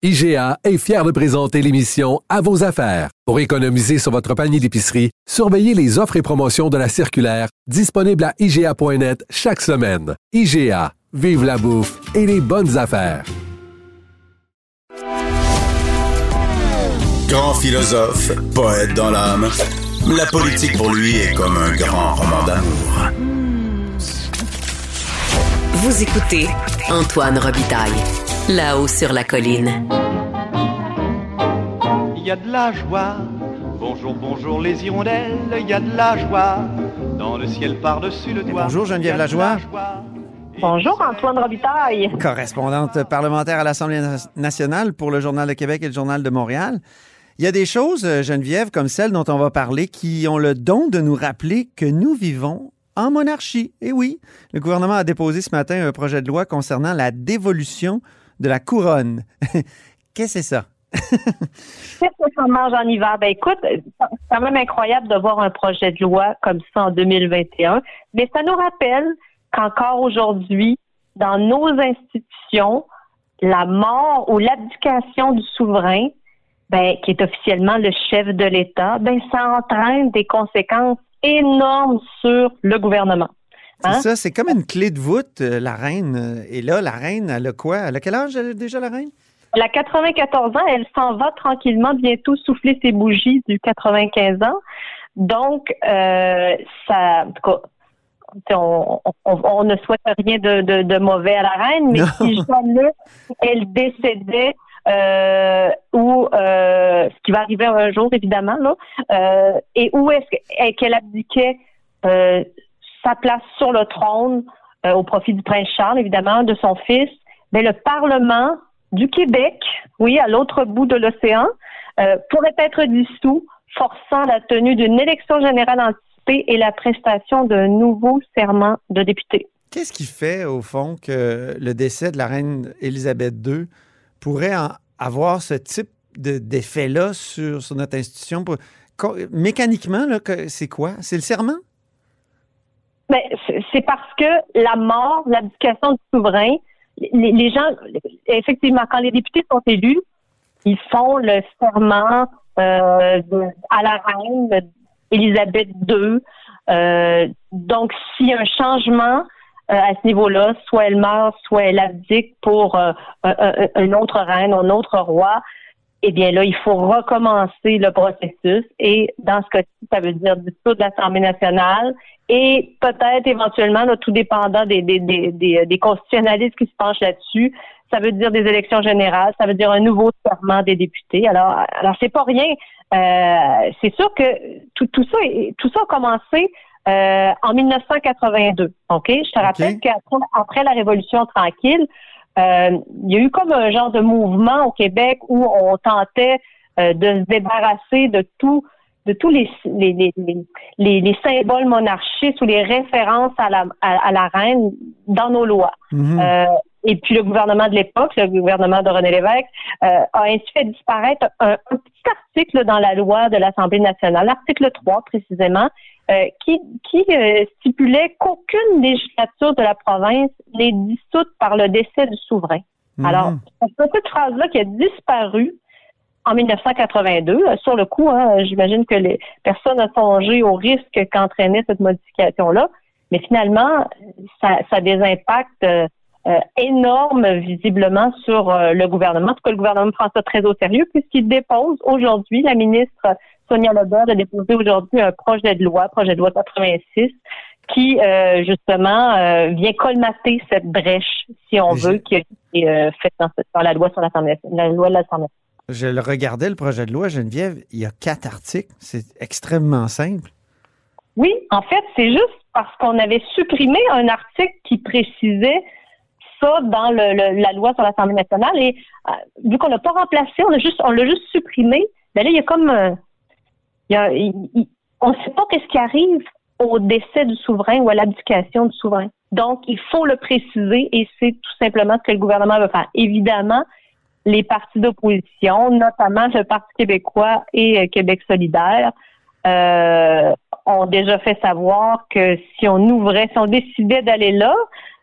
IGA est fier de présenter l'émission À vos affaires. Pour économiser sur votre panier d'épicerie, surveillez les offres et promotions de la circulaire disponible à IGA.net chaque semaine. IGA, vive la bouffe et les bonnes affaires. Grand philosophe, poète dans l'âme, la politique pour lui est comme un grand roman d'amour. Vous écoutez Antoine Robitaille. Là-haut sur la colline. Il y a de la joie. Bonjour, bonjour les hirondelles. Il y a de la joie. Dans le ciel par-dessus le toit. Bonjour Geneviève Lajoie. Bonjour Antoine Robitaille. Correspondante parlementaire à l'Assemblée nationale pour le Journal de Québec et le Journal de Montréal. Il y a des choses, euh, Geneviève, comme celle dont on va parler, qui ont le don de nous rappeler que nous vivons en monarchie. Et oui, le gouvernement a déposé ce matin un projet de loi concernant la dévolution de la couronne. Qu'est-ce que c'est ça? Qu'est-ce que ça mange en hiver? Ben écoute, c'est quand même incroyable de voir un projet de loi comme ça en 2021, mais ça nous rappelle qu'encore aujourd'hui, dans nos institutions, la mort ou l'abdication du souverain, ben, qui est officiellement le chef de l'État, ben, ça entraîne des conséquences énormes sur le gouvernement. C'est Hein? ça, c'est comme une clé de voûte, euh, la reine. euh, Et là, la reine, elle a quoi? Elle a quel âge euh, déjà, la reine? Elle a 94 ans, elle s'en va tranquillement bientôt souffler ses bougies du 95 ans. Donc, euh, ça, en tout cas, on, on- on ne souhaite rien de, de- de mauvais à la reine, mais Non. si jamais elle décédait euh, ou euh, ce qui va arriver un jour évidemment là, euh, et où est-ce que- qu'elle abdiquait sa place sur le trône euh, au profit du prince Charles évidemment de son fils, mais le Parlement du Québec, oui, à l'autre bout de l'océan, euh, pourrait être dissous, forçant la tenue d'une élection générale anticipée et la prestation d'un nouveau serment de député. Qu'est-ce qui fait, au fond, que le décès de la reine Élisabeth II pourrait avoir ce type de- d'effet-là sur, sur notre institution? Pour- mécaniquement, c'est quoi? C'est le serment? Mais c'est- c'est parce que la mort, l'abdication du souverain, les, gens, effectivement, quand les députés sont élus, ils font le serment euh, à la reine Élisabeth II. Euh, donc, s'il y a un changement euh, à ce niveau-là, soit elle meurt, soit elle abdique pour euh, un, un- une autre reine, un autre roi, eh bien là, il faut recommencer le processus. Et dans ce cas-ci, ça veut dire dissoudre l'Assemblée nationale et peut-être éventuellement, là, tout dépendant des, des, des, des, des constitutionnalistes qui se penchent là-dessus, ça veut dire des élections générales, ça veut dire un nouveau serment des députés. Alors, alors c'est pas rien. Euh, c'est sûr que tout, tout ça, tout ça a commencé euh, en 1982. Ok, je te rappelle qu'après après la Révolution tranquille, euh, il y a eu comme un genre de mouvement au Québec où on tentait euh, de se débarrasser de tout de tous les, les, les, les, les symboles monarchistes ou les références à la, à, à la reine dans nos lois. Mhm. Euh, et puis le gouvernement de l'époque, le gouvernement de René Lévesque, euh, a ainsi fait disparaître un, un petit article dans la loi de l'Assemblée nationale, l'article 3 précisément, euh, qui, qui euh, stipulait qu'aucune législature de la province n'est dissoute par le décès du souverain. Mhm. Alors, c'est cette phrase-là qui a disparu en 1982. Euh, Sur le coup, hein, j'imagine que les personnes ont songé au risque qu'entraînait cette modification-là, mais finalement, ça, ça a des impacts euh, énormes visiblement sur euh, le gouvernement. En tout cas, le gouvernement prend ça très au sérieux puisqu'il dépose aujourd'hui, la ministre Sonia Lebert a déposé aujourd'hui un projet de loi, projet de loi 86, qui euh, justement euh, vient colmater cette brèche, si on veut, qui a été euh, faite dans, dans la loi sur l'Assemblée, la loi de l'Assemblée. Je le regardais, le projet de loi, Geneviève, il y a quatre articles. C'est extrêmement simple. Oui, en fait, c'est juste parce qu'on avait supprimé un article qui précisait ça dans le, la loi sur l'Assemblée nationale et euh, vu qu'on l'a pas remplacé, on l'a juste juste supprimé. Ben là, il y a comme euh, on ne sait pas qu'est-ce qui arrive au décès du souverain ou à l'abdication du souverain. Donc, il faut le préciser et c'est tout simplement ce que le gouvernement veut faire. Évidemment, les partis d'opposition, notamment le Parti québécois et euh, Québec solidaire, ont déjà fait savoir que si on ouvrait, si on décidait d'aller là,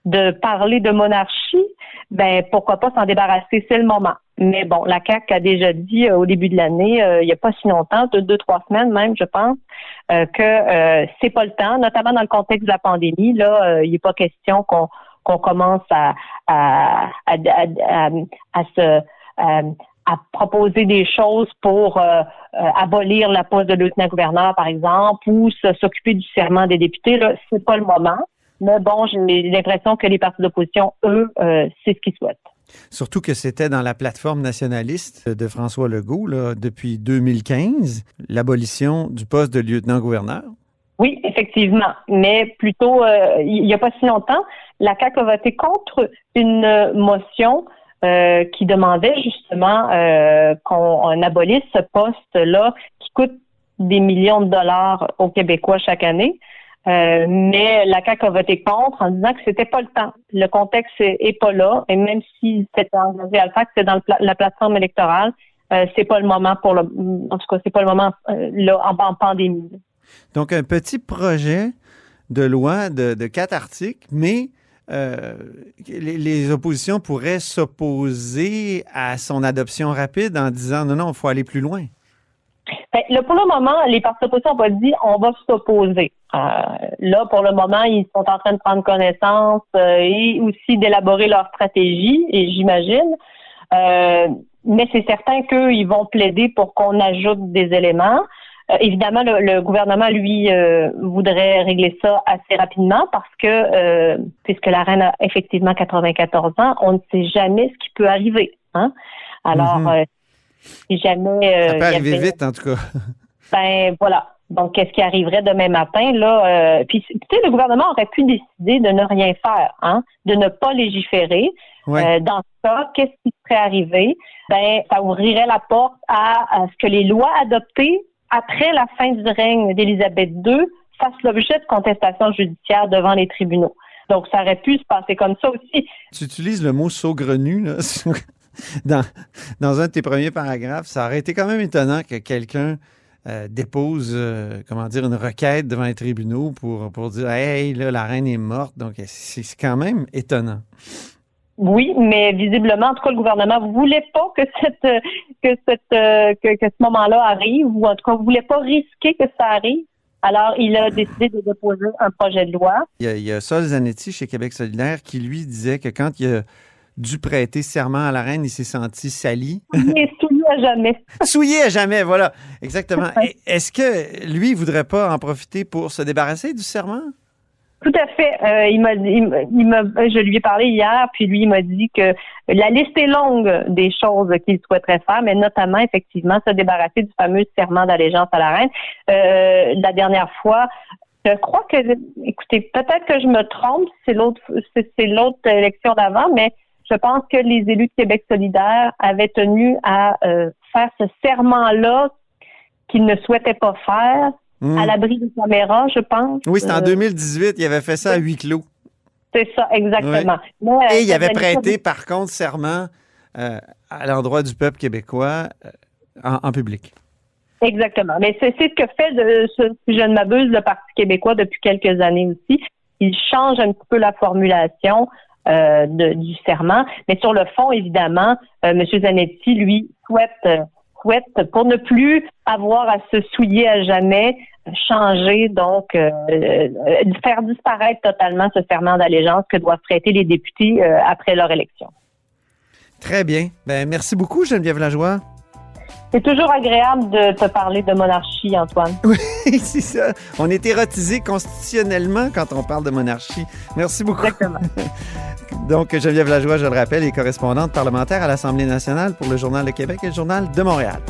de parler de monarchie, ben pourquoi pas s'en débarrasser, c'est le moment. Mais bon, la CAC a déjà dit au début de l'année, il n'y a pas si longtemps, deux, trois semaines même, je pense, que c'est pas le temps, notamment dans le contexte de la pandémie. Là, il n'est pas question qu'on qu'on commence à, à, à, à, à se à proposer des choses pour euh, euh, abolir la poste de lieutenant-gouverneur, par exemple, ou s'occuper du serment des députés. Là, c'est pas le moment. Mais bon, j'ai l'impression que les partis d'opposition, eux, euh, c'est ce qu'ils souhaitent. Surtout que c'était dans la plateforme nationaliste de François Legault là, depuis 2015, l'abolition du poste de lieutenant-gouverneur. Oui, effectivement. Mais plutôt, il n'y a pas si longtemps, la CAQ a voté contre une motion euh, qui demandait justement euh, qu'on abolisse ce poste-là qui coûte des millions de dollars aux Québécois chaque année. Euh, mais la CAQ a voté contre en disant que c'était pas le temps. Le contexte est, pas là. Et même si c'était engagé à le faire, c'est dans la plateforme électorale, c'est pas le moment pour le. En tout cas, c'est pas le moment là en, pandémie. Donc un petit projet de loi de, de quatre articles, mais euh, les, oppositions pourraient s'opposer à son adoption rapide en disant non, non, il faut aller plus loin. Ben, pour le moment, les partis d'opposition n'ont pas dit on va s'opposer. Euh, là, pour le moment, ils sont en train de prendre connaissance euh, et aussi d'élaborer leur stratégie, et j'imagine. mais c'est certain qu'ils vont plaider pour qu'on ajoute des éléments. Euh, évidemment, le, gouvernement, lui, euh, voudrait régler ça assez rapidement parce que, euh, puisque la reine a effectivement 94 ans, on ne sait jamais ce qui peut arriver. Hein? Alors, mhm. Si jamais... ça peut arriver vite, en tout cas. ben, voilà. Donc, qu'est-ce qui arriverait demain matin? Là, puis, tu sais, le gouvernement aurait pu décider de ne rien faire, hein, de ne pas légiférer. dans ce cas, qu'est-ce qui serait arrivé? Ben, ça ouvrirait la porte à ce que les lois adoptées après la fin du règne d'Élisabeth II, fasse l'objet de contestations judiciaires devant les tribunaux. Donc, ça aurait pu se passer comme ça aussi. Tu utilises le mot saugrenu là, dans, dans un de tes premiers paragraphes. Ça aurait été quand même étonnant que quelqu'un euh, dépose, euh, comment dire, une requête devant les tribunaux pour, pour dire Hey, là, la reine est morte. Donc, c'est quand même étonnant. Oui, mais visiblement, en tout cas, le gouvernement ne voulait pas que cette que cette euh, que, ce moment-là arrive, ou en tout cas, ne voulait pas risquer que ça arrive. Alors, il a décidé de déposer un projet de loi. Il y a, il y a Sol Zanetti chez Québec solidaire qui lui disait que quand il a dû prêter serment à la reine, il s'est senti sali. est souillé à jamais. souillé à jamais, voilà, exactement. Est-ce que lui, il voudrait pas en profiter pour se débarrasser du serment? Tout à fait. Euh, il m'a, il, m'a, je lui ai parlé hier, puis lui il m'a dit que la liste est longue des choses qu'il souhaiterait faire, mais notamment effectivement se débarrasser du fameux serment d'allégeance à la reine. Euh, la dernière fois, je crois que, écoutez, peut-être que je me trompe, c'est l'autre, c'est, l'autre élection d'avant, mais je pense que les élus de Québec solidaire avaient tenu à euh, faire ce serment-là qu'ils ne souhaitaient pas faire à hmm. l'abri des caméras, je pense. Oui, c'est en 2018. Euh, il avait fait ça à huis clos. C'est ça, exactement. Et il avait prêté, par contre, serment euh, à l'endroit du peuple québécois euh, en, public. Exactement. Mais c'est ce que fait, de, si je ne m'abuse, le Parti québécois depuis quelques années aussi. Il change un petit peu la formulation du serment. Mais sur le fond, évidemment, M. Zanetti, lui, souhaite souhaite, pour ne plus avoir à se souiller à jamais, changer, donc euh, euh, faire disparaître totalement ce serment d'allégeance que doivent prêter les députés euh, après leur élection. Très bien. Ben, merci beaucoup, Geneviève Lajoie. C'est toujours agréable de te parler de monarchie, Antoine. Oui, c'est ça. On est érotisé constitutionnellement quand on parle de monarchie. Merci beaucoup. Exactement. Donc, Geneviève Lajoie, je le rappelle, est correspondante parlementaire à l'Assemblée nationale pour le Journal de Québec et le Journal de Montréal.